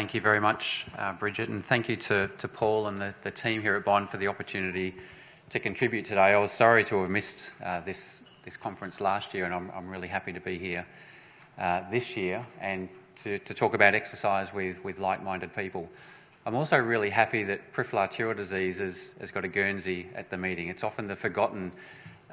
thank you very much, uh, Bridget, and thank you to, to Paul and the, the team here at Bond for the opportunity to contribute today. I was sorry to have missed uh, this, this conference last year, and I'm, I'm really happy to be here uh, this year and to, to talk about exercise with, with like minded people. I'm also really happy that peripheral arterial disease has, has got a Guernsey at the meeting. It's often the forgotten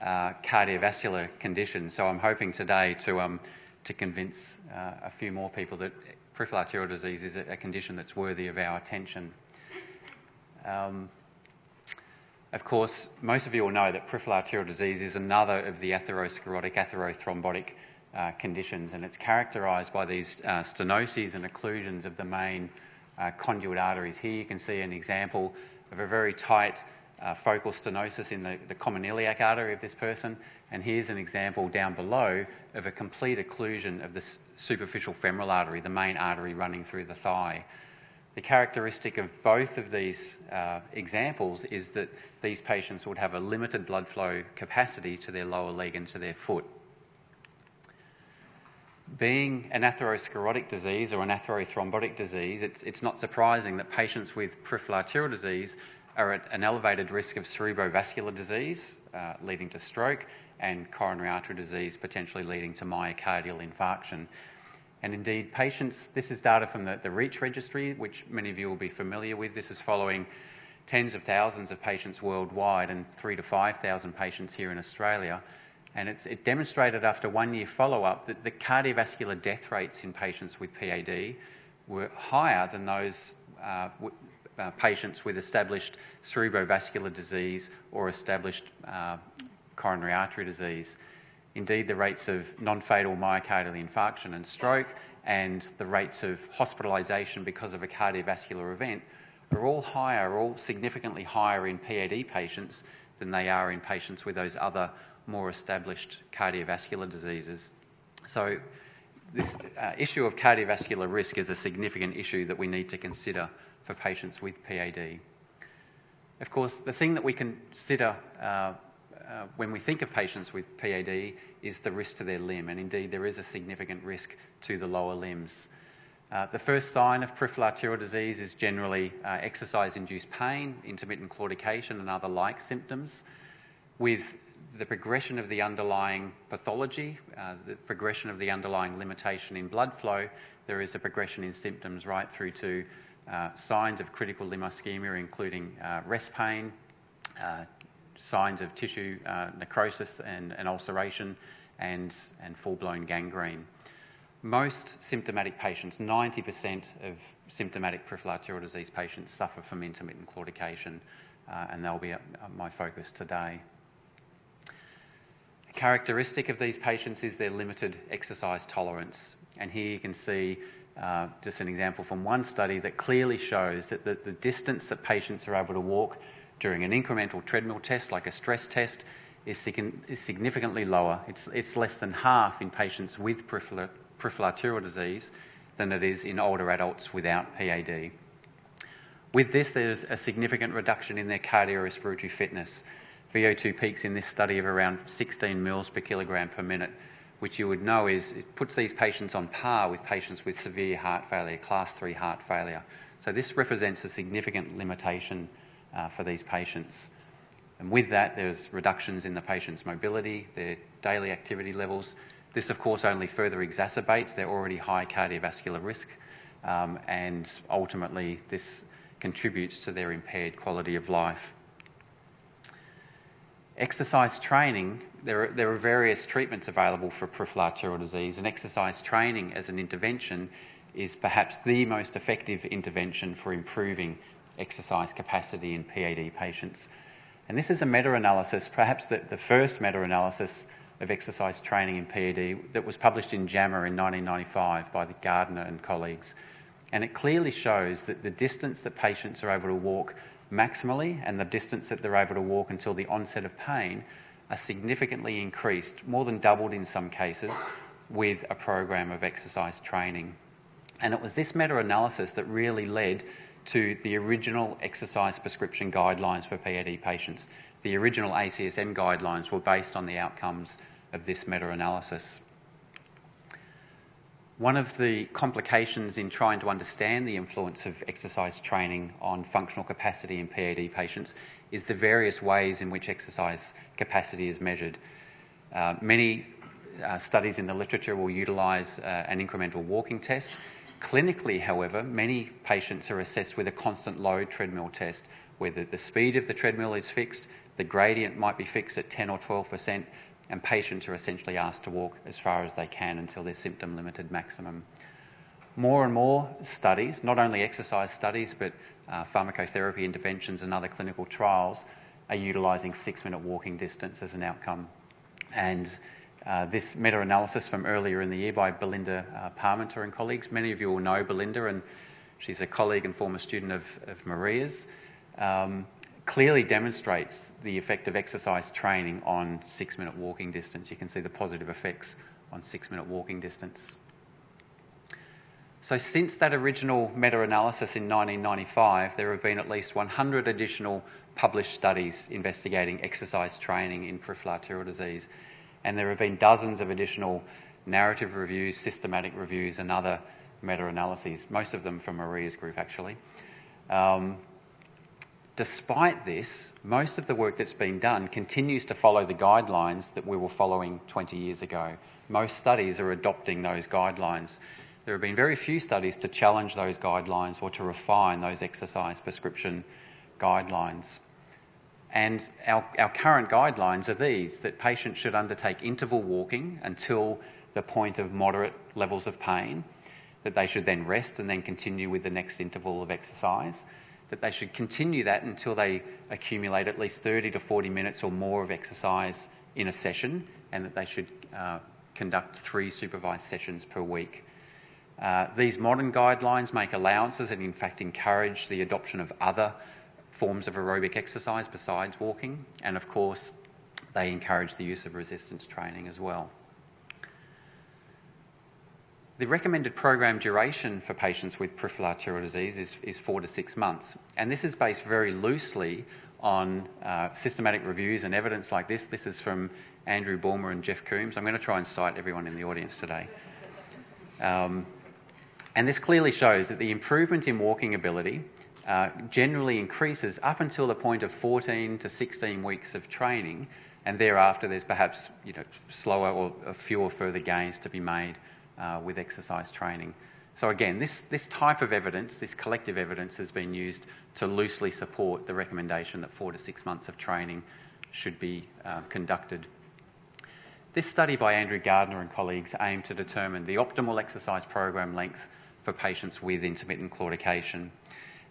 uh, cardiovascular condition, so I'm hoping today to, um, to convince uh, a few more people that peripheral arterial disease is a, condition that's worthy of our attention. Um, of course, most of you will know that peripheral arterial disease is another of the atherosclerotic, atherothrombotic uh, conditions, and it's characterised by these uh, stenoses and occlusions of the main uh, conduit arteries. Here you can see an example of a very tight uh, focal stenosis in the, the common iliac artery of this person, and here's an example down below of a complete occlusion of the superficial femoral artery, the main artery running through the thigh. The characteristic of both of these uh, examples is that these patients would have a limited blood flow capacity to their lower leg and to their foot. Being an atherosclerotic disease or an atherothrombotic disease, it's, it's not surprising that patients with peripheral arterial disease are at an elevated risk of cerebrovascular disease, uh, leading to stroke, and coronary artery disease, potentially leading to myocardial infarction. And indeed, patients, this is data from the, the REACH registry, which many of you will be familiar with. This is following tens of thousands of patients worldwide and three to 5,000 patients here in Australia. And it demonstrated after one year follow up that the cardiovascular death rates in patients with PAD were higher than those uh, uh, patients with established cerebrovascular disease or established uh, coronary artery disease. Indeed, the rates of non fatal myocardial infarction and stroke and the rates of hospitalisation because of a cardiovascular event are all higher, all significantly higher in PAD patients than they are in patients with those other more established cardiovascular diseases. So, this uh, issue of cardiovascular risk is a significant issue that we need to consider for patients with PAD. Of course, the thing that we consider uh, uh, when we think of patients with PAD is the risk to their limb, and indeed there is a significant risk to the lower limbs. Uh, the first sign of peripheral arterial disease is generally uh, exercise induced pain, intermittent claudication, and other like symptoms. With the progression of the underlying pathology, uh, the progression of the underlying limitation in blood flow, there is a progression in symptoms right through to uh, signs of critical limb ischemia, including uh, rest pain, signs of tissue uh, necrosis and, and, ulceration and, and full blown gangrene. Most symptomatic patients, 90% of symptomatic peripheral arterial disease patients, suffer from intermittent claudication, uh, and they'll be uh, my focus today. A characteristic of these patients is their limited exercise tolerance, and here you can see uh, just an example from one study that clearly shows that the, the distance that patients are able to walk during an incremental treadmill test, like a stress test, is, significantly lower. It's, it's less than half in patients with peripheral, peripheral arterial disease than it is in older adults without PAD. With this, there's a significant reduction in their cardiorespiratory fitness. VO2 peaks in this study of around 16 mils per kilogram per minute, which you would know is it puts these patients on par with patients with severe heart failure, class 3 heart failure. So this represents a significant limitation uh, for these patients. And with that, there's reductions in the patient's mobility, their daily activity levels. This, of course, only further exacerbates their already high cardiovascular risk, um, and ultimately, this contributes to their impaired quality of life. Exercise training, there are, there are various treatments available for peripheral disease, and exercise training as an intervention is perhaps the most effective intervention for improving exercise capacity in PAD patients. And this is a meta analysis, perhaps the, the first meta analysis of exercise training in PAD that was published in JAMA in 1995 by the Gardner and colleagues. And it clearly shows that the distance that patients are able to walk maximally and the distance that they're able to walk until the onset of pain are significantly increased, more than doubled in some cases, with a program of exercise training. And it was this meta analysis that really led to the original exercise prescription guidelines for PAD patients. The original ACSM guidelines were based on the outcomes of this meta analysis. One of the complications in trying to understand the influence of exercise training on functional capacity in PAD patients is the various ways in which exercise capacity is measured. Uh, many uh, studies in the literature will utilise uh, an incremental walking test. Clinically, however, many patients are assessed with a constant load treadmill test, where the, the speed of the treadmill is fixed, the gradient might be fixed at 10 or 12 percent, and patients are essentially asked to walk as far as they can until their symptom limited maximum. More and more studies, not only exercise studies, but uh, pharmacotherapy interventions and other clinical trials, are utilising six minute walking distance as an outcome. And uh, this meta analysis from earlier in the year by Belinda uh, Parmenter and colleagues, many of you will know Belinda, and she's a colleague and former student of, of Maria's. Um, clearly demonstrates the effect of exercise training on six minute walking distance. You can see the positive effects on six minute walking distance. So, since that original meta analysis in 1995, there have been at least 100 additional published studies investigating exercise training in peripheral arterial disease, and there have been dozens of additional narrative reviews, systematic reviews, and other meta analyses, most of them from Maria's group actually. Um, Despite this, most of the work that's been done continues to follow the guidelines that we were following 20 years ago. Most studies are adopting those guidelines. There have been very few studies to challenge those guidelines or to refine those exercise prescription guidelines. And our, our current guidelines are these that patients should undertake interval walking until the point of moderate levels of pain, that they should then rest and then continue with the next interval of exercise that they should continue that until they accumulate at least 30 to 40 minutes or more of exercise in a session, and that they should uh, conduct three supervised sessions per week. Uh, these modern guidelines make allowances and, in fact, encourage the adoption of other forms of aerobic exercise besides walking, and of course, they encourage the use of resistance training as well. The recommended program duration for patients with peripheral arterial disease is, is four to six months, and this is based very loosely on uh, systematic reviews and evidence like this. This is from Andrew Bulmer and Jeff Coombes. I'm going to try and cite everyone in the audience today. Um, and this clearly shows that the improvement in walking ability uh, generally increases up until the point of 14 to 16 weeks of training, and thereafter there's perhaps you know, slower or fewer further gains to be made uh, with exercise training. So again, this, this type of evidence, this collective evidence, has been used to loosely support the recommendation that four to six months of training should be uh, conducted. This study by Andrew Gardner and colleagues aimed to determine the optimal exercise program length for patients with intermittent claudication.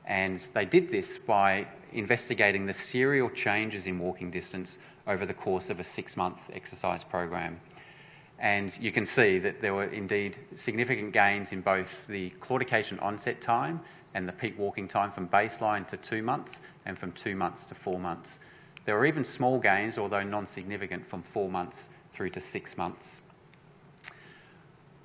And they did this by investigating the serial changes in walking distance over the course of a six month exercise program. And you can see that there were indeed significant gains in both the claudication onset time and the peak walking time from baseline to two months and from two months to four months. There were even small gains, although non significant, from four months through to six months.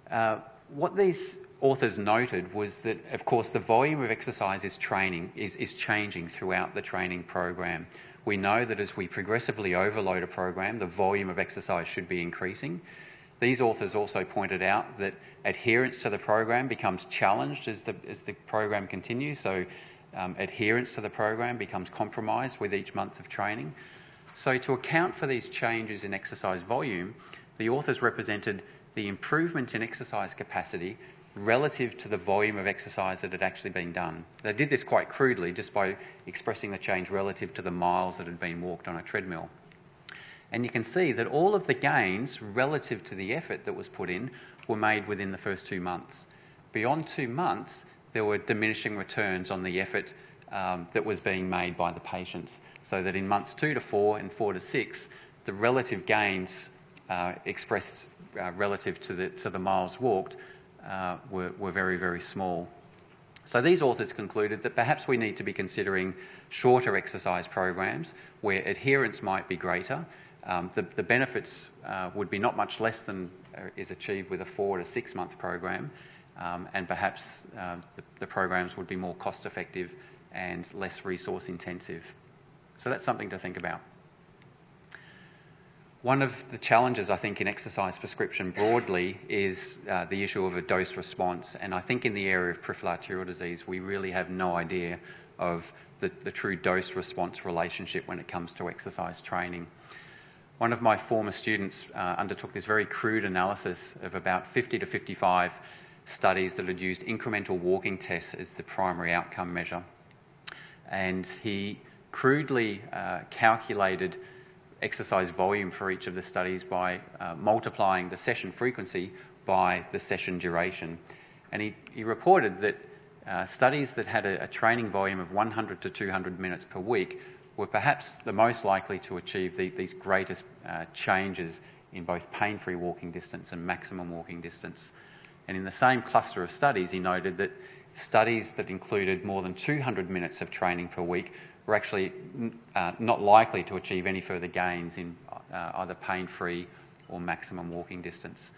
Uh, what these authors noted was that, of course, the volume of exercise is training is, is changing throughout the training program. We know that as we progressively overload a program, the volume of exercise should be increasing. These authors also pointed out that adherence to the program becomes challenged as the, as the program continues, so um, adherence to the program becomes compromised with each month of training. So, to account for these changes in exercise volume, the authors represented the improvement in exercise capacity relative to the volume of exercise that had actually been done. They did this quite crudely just by expressing the change relative to the miles that had been walked on a treadmill. And you can see that all of the gains relative to the effort that was put in were made within the first two months. Beyond two months, there were diminishing returns on the effort um, that was being made by the patients. So that in months two to four and four to six, the relative gains uh, expressed uh, relative to the, to the miles walked uh, were, were very, very small. So these authors concluded that perhaps we need to be considering shorter exercise programs where adherence might be greater um, the, the, benefits uh, would be not much less than uh, is achieved with a four to six month program, um, and perhaps uh, the, the, programs would be more cost effective and less resource intensive. So that's something to think about. One of the challenges, I think, in exercise prescription broadly is uh, the issue of a dose response. And I think in the area of peripheral arterial disease, we really have no idea of the, the true dose response relationship when it comes to exercise training. One of my former students uh, undertook this very crude analysis of about 50 to 55 studies that had used incremental walking tests as the primary outcome measure. And he crudely uh, calculated exercise volume for each of the studies by uh, multiplying the session frequency by the session duration. And he, he reported that uh, studies that had a, a, training volume of 100 to 200 minutes per week were perhaps the most likely to achieve the, these greatest uh, changes in both pain free walking distance and maximum walking distance. And in the same cluster of studies, he noted that studies that included more than 200 minutes of training per week were actually uh, not likely to achieve any further gains in uh, either pain free or maximum walking distance.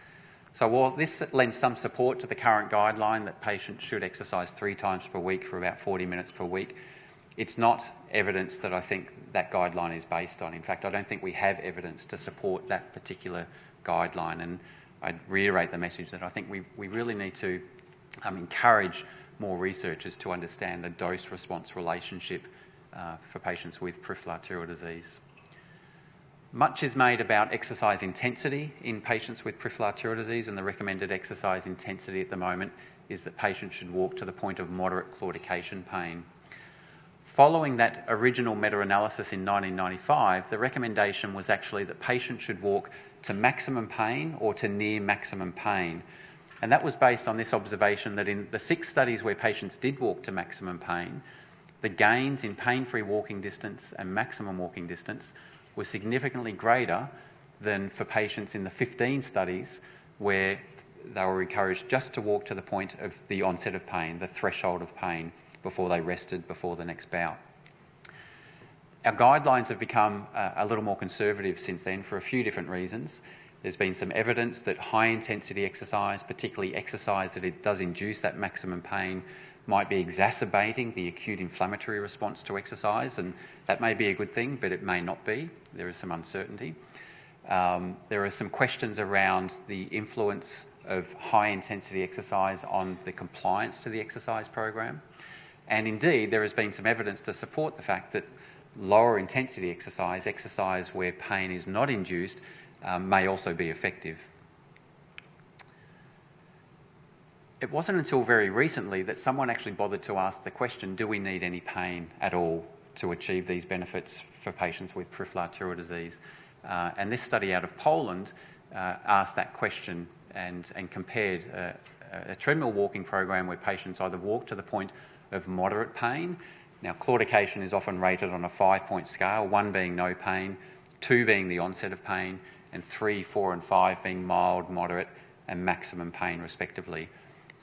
So, while this lends some support to the current guideline that patients should exercise three times per week for about 40 minutes per week, it's not evidence that I think that guideline is based on. In fact, I don't think we have evidence to support that particular guideline. And I'd reiterate the message that I think we, we really need to um, encourage more researchers to understand the dose response relationship uh, for patients with peripheral arterial disease. Much is made about exercise intensity in patients with arterial disease, and the recommended exercise intensity at the moment is that patients should walk to the point of moderate claudication pain. Following that original meta analysis in 1995, the recommendation was actually that patients should walk to maximum pain or to near maximum pain. And that was based on this observation that in the six studies where patients did walk to maximum pain, the gains in pain free walking distance and maximum walking distance were significantly greater than for patients in the 15 studies where they were encouraged just to walk to the point of the onset of pain, the threshold of pain, before they rested before the next bout. Our guidelines have become uh, a little more conservative since then for a few different reasons. There's been some evidence that high intensity exercise, particularly exercise that it does induce that maximum pain, might be exacerbating the acute inflammatory response to exercise, and that may be a good thing, but it may not be. There is some uncertainty. Um, there are some questions around the influence of high intensity exercise on the compliance to the exercise program. And indeed, there has been some evidence to support the fact that lower intensity exercise, exercise where pain is not induced, um, may also be effective. It wasn't until very recently that someone actually bothered to ask the question do we need any pain at all to achieve these benefits for patients with peripheral arterial disease? Uh, and this study out of Poland uh, asked that question and, and compared a, a treadmill walking program where patients either walk to the point of moderate pain. Now, claudication is often rated on a five point scale, one being no pain, two being the onset of pain, and three, four, and five being mild, moderate, and maximum pain, respectively.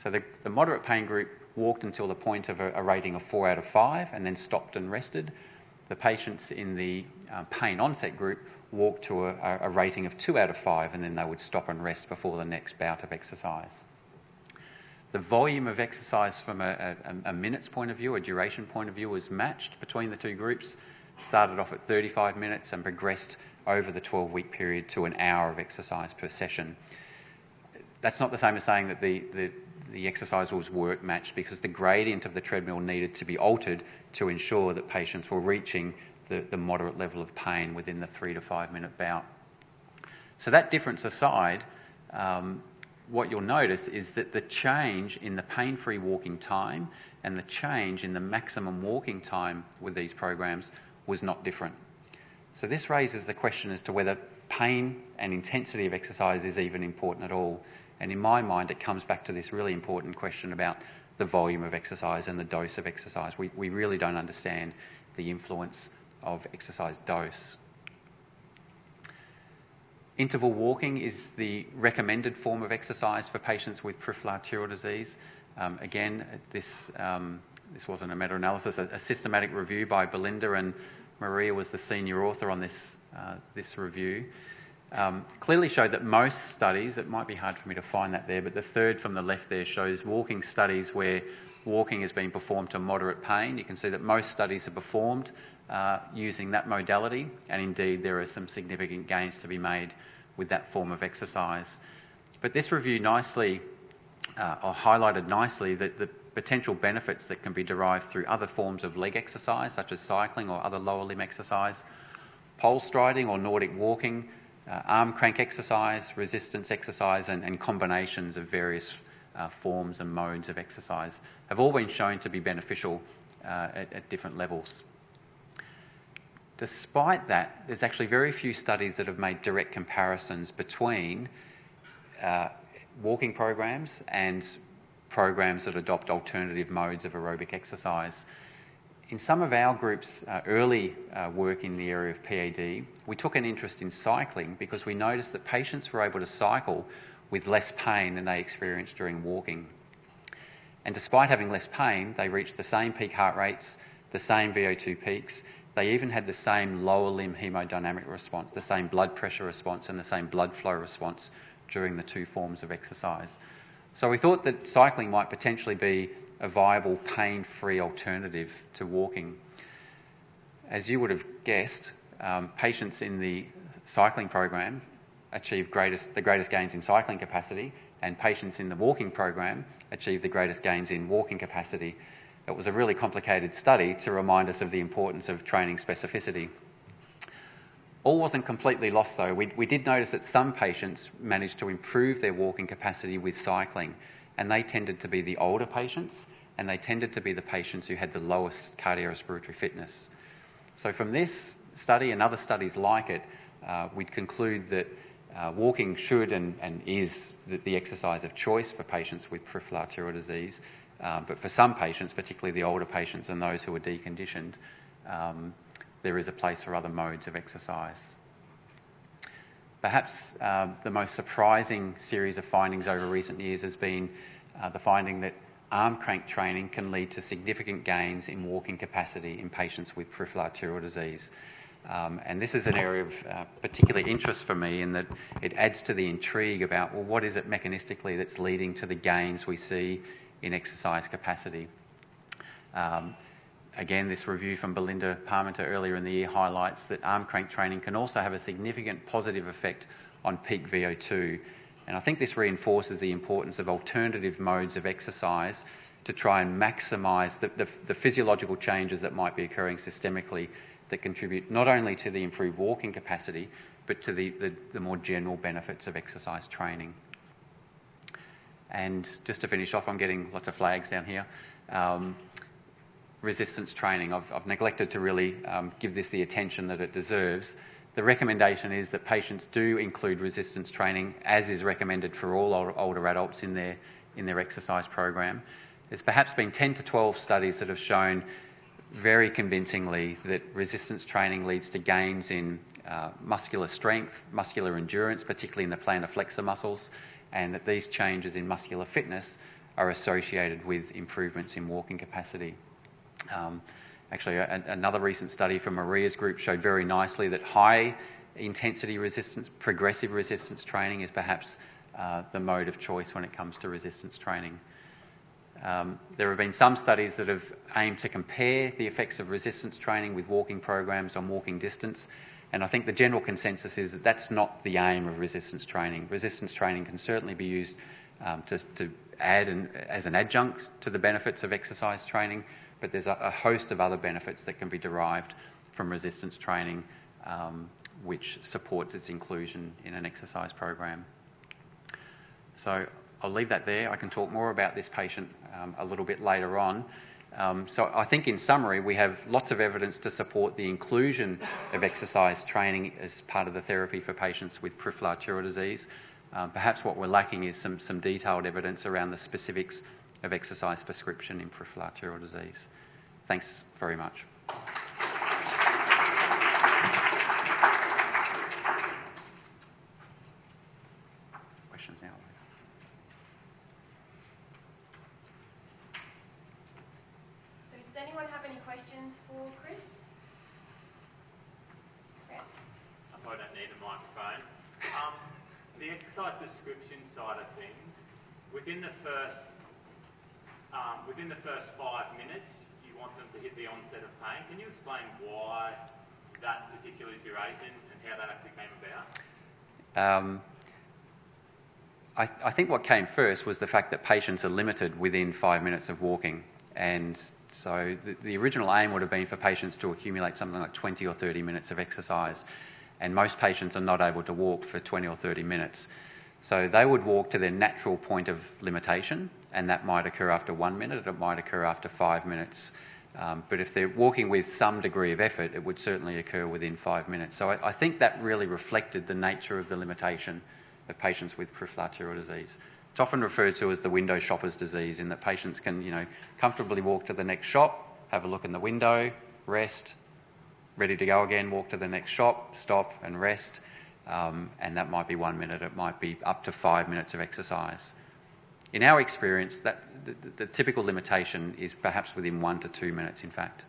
So the, the moderate pain group walked until the point of a, a, rating of 4 out of 5 and then stopped and rested. The patients in the uh, pain onset group walked to a, a, rating of 2 out of 5 and then they would stop and rest before the next bout of exercise. The volume of exercise from a, a minute's point of view, a duration point of view, was matched between the two groups. Started off at 35 minutes and progressed over the 12 week period to an hour of exercise per session. That's not the same as saying that the, the the exercise was work matched because the gradient of the treadmill needed to be altered to ensure that patients were reaching the, the moderate level of pain within the three to five minute bout. So, that difference aside, um, what you'll notice is that the change in the pain free walking time and the change in the maximum walking time with these programs was not different. So, this raises the question as to whether pain and intensity of exercise is even important at all. And in my mind, it comes back to this really important question about the volume of exercise and the dose of exercise. We, we really don't understand the influence of exercise dose. Interval walking is the recommended form of exercise for patients with peripheral arterial disease. Um, again, this, um, this wasn't a meta analysis, a, a, systematic review by Belinda, and Maria was the senior author on this, uh, this review um, clearly showed that most studies, it might be hard for me to find that there, but the third from the left there shows walking studies where walking has been performed to moderate pain. You can see that most studies are performed uh, using that modality, and indeed there are some significant gains to be made with that form of exercise. But this review nicely, uh, or highlighted nicely, that the potential benefits that can be derived through other forms of leg exercise, such as cycling or other lower limb exercise, pole striding or Nordic walking, uh, arm crank exercise, resistance exercise, and, and combinations of various uh, forms and modes of exercise have all been shown to be beneficial uh, at, at different levels. Despite that, there's actually very few studies that have made direct comparisons between uh, walking programs and programs that adopt alternative modes of aerobic exercise. In some of our group's uh, early uh, work in the area of PAD, we took an interest in cycling because we noticed that patients were able to cycle with less pain than they experienced during walking. And despite having less pain, they reached the same peak heart rates, the same VO2 peaks, they even had the same lower limb hemodynamic response, the same blood pressure response, and the same blood flow response during the two forms of exercise. So we thought that cycling might potentially be a viable pain free alternative to walking. As you would have guessed, um, patients in the cycling program achieve greatest, the greatest gains in cycling capacity, and patients in the walking program achieve the greatest gains in walking capacity. It was a really complicated study to remind us of the importance of training specificity. All wasn't completely lost though. We, we did notice that some patients managed to improve their walking capacity with cycling, and they tended to be the older patients, and they tended to be the patients who had the lowest cardiorespiratory fitness. So, from this study and other studies like it, uh, we'd conclude that uh, walking should and, and is the, the, exercise of choice for patients with peripheral arterial disease. Uh, but for some patients, particularly the older patients and those who are deconditioned, um, there is a place for other modes of exercise. Perhaps uh, the most surprising series of findings over recent years has been uh, the finding that arm crank training can lead to significant gains in walking capacity in patients with peripheral arterial disease. Um, and this is an area of uh, particular interest for me in that it adds to the intrigue about, well, what is it mechanistically that's leading to the gains we see in exercise capacity? Um, Again, this review from Belinda Parmenter earlier in the year highlights that arm crank training can also have a significant positive effect on peak VO2. And I think this reinforces the importance of alternative modes of exercise to try and maximise the, the, the, physiological changes that might be occurring systemically that contribute not only to the improved walking capacity, but to the, the, the more general benefits of exercise training. And just to finish off, I'm getting lots of flags down here. Um, resistance training. I've, I've neglected to really um, give this the attention that it deserves. The recommendation is that patients do include resistance training, as is recommended for all older adults in their, in their exercise program. There's perhaps been 10 to 12 studies that have shown very convincingly that resistance training leads to gains in uh, muscular strength, muscular endurance, particularly in the plantar flexor muscles, and that these changes in muscular fitness are associated with improvements in walking capacity. Um, actually, a, another recent study from Maria's group showed very nicely that high intensity resistance, progressive resistance training is perhaps uh, the mode of choice when it comes to resistance training. Um, there have been some studies that have aimed to compare the effects of resistance training with walking programs on walking distance, and I think the general consensus is that that's not the aim of resistance training. Resistance training can certainly be used um, to, to, add an, as an adjunct to the benefits of exercise training, but there's a, a, host of other benefits that can be derived from resistance training, um, which supports its inclusion in an exercise program. So I'll leave that there. I can talk more about this patient um, a little bit later on. Um, so I think in summary, we have lots of evidence to support the inclusion of exercise training as part of the therapy for patients with peripheral arterial disease. Um, perhaps what we're lacking is some, some detailed evidence around the specifics of exercise prescription in peripheral arterial disease. Thanks very much. Questions now? So does anyone have any questions for Chris? I probably don't need a microphone. Um, the exercise prescription side of things, within the first um, within the first five minutes, you want them to hit the onset of pain. Can you explain why that particular duration and how that actually came about? Um, I, I, think what came first was the fact that patients are limited within five minutes of walking. And so the, the, original aim would have been for patients to accumulate something like 20 or 30 minutes of exercise. And most patients are not able to walk for 20 or 30 minutes. So they would walk to their natural point of limitation, and that might occur after one minute, it might occur after five minutes. Um, but if they're walking with some degree of effort, it would certainly occur within five minutes. So I, I think that really reflected the nature of the limitation of patients with peripheral arterial disease. It's often referred to as the window shopper's disease, in that patients can, you know, comfortably walk to the next shop, have a look in the window, rest, ready to go again, walk to the next shop, stop and rest. Um, and that might be one minute, it might be up to five minutes of exercise. In our experience, that the, the, typical limitation is perhaps within one to two minutes, in fact.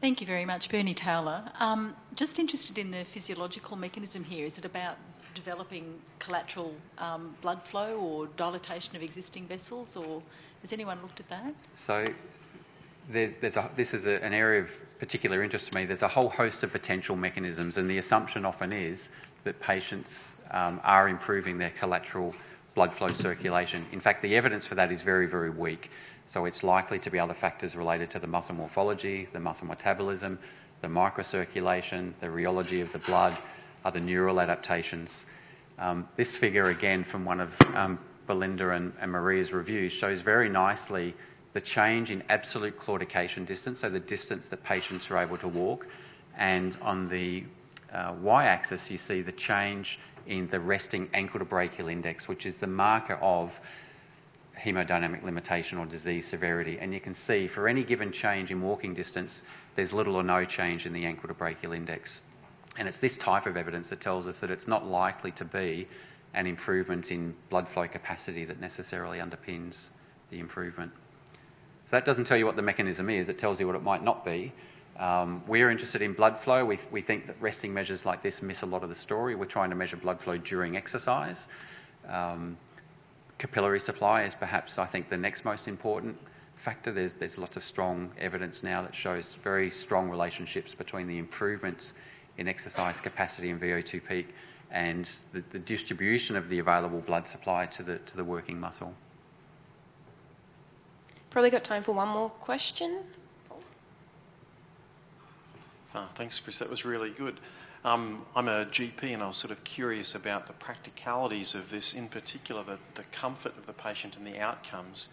Thank you very much, Bernie Taylor. Um, just interested in the physiological mechanism here. Is it about developing collateral um, blood flow or dilatation of existing vessels, or has anyone looked at that? So, there's, there's a, this is a, an area of particular interest to me. There's a whole host of potential mechanisms, and the assumption often is that patients um, are improving their collateral blood flow circulation. In fact, the evidence for that is very, very weak. So it's likely to be other factors related to the muscle morphology, the muscle metabolism, the microcirculation, the rheology of the blood, other neural adaptations. Um, this figure, again, from one of um, Belinda and, and Maria's reviews, shows very nicely the change in absolute claudication distance, so the distance that patients are able to walk. And on the uh, y axis, you see the change in the resting ankle to brachial index, which is the marker of hemodynamic limitation or disease severity. And you can see for any given change in walking distance, there's little or no change in the ankle to brachial index. And it's this type of evidence that tells us that it's not likely to be an improvement in blood flow capacity that necessarily underpins the improvement. So that doesn't tell you what the mechanism is, it tells you what it might not be. Um, we're interested in blood flow. We, we think that resting measures like this miss a lot of the story. We're trying to measure blood flow during exercise. Um, capillary supply is perhaps, I think, the next most important factor. There's, there's lots of strong evidence now that shows very strong relationships between the improvements in exercise capacity and VO2 peak and the, the distribution of the available blood supply to the, to the working muscle. Probably got time for one more question. Oh, thanks, Chris. That was really good. Um, I'm a GP and I was sort of curious about the practicalities of this, in particular the, the comfort of the patient and the outcomes.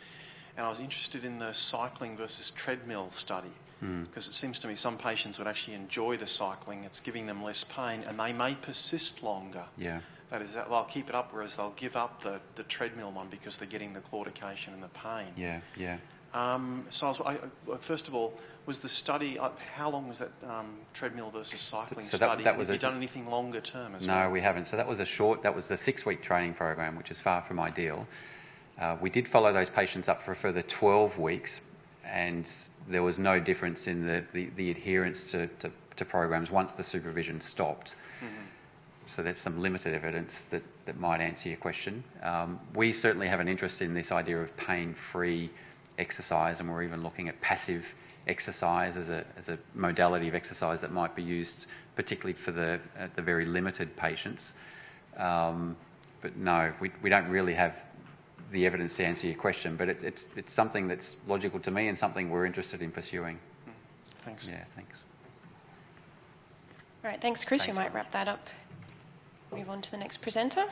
And I was interested in the cycling versus treadmill study because hmm. mm. it seems to me some patients would actually enjoy the cycling, it's giving them less pain, and they may persist longer. Yeah. That is, that they'll keep it up, whereas they'll give up the, the treadmill one because they're getting the claudication and the pain. Yeah, yeah. Um, so I was, I, first of all, was the study, uh, how long was that um, treadmill versus cycling so study? That, that was Have a, you done anything longer term as no, well? No, we haven't. So that was a short, that was the six week training program, which is far from ideal. Uh, we did follow those patients up for a further 12 weeks, and there was no difference in the, the, the adherence to, to, to, programs once the supervision stopped. Mm-hmm. So there's some limited evidence that, that might answer your question. Um, we certainly have an interest in this idea of pain free exercise, and we're even looking at passive exercise as a, as a modality of exercise that might be used particularly for the, uh, the very limited patients. Um, but no, we, we don't really have the evidence to answer your question, but it, it's, it's something that's logical to me and something we're interested in pursuing. Thanks. Yeah, thanks. All right, thanks, Chris. Thanks we might wrap that up. Move on to the next presenter.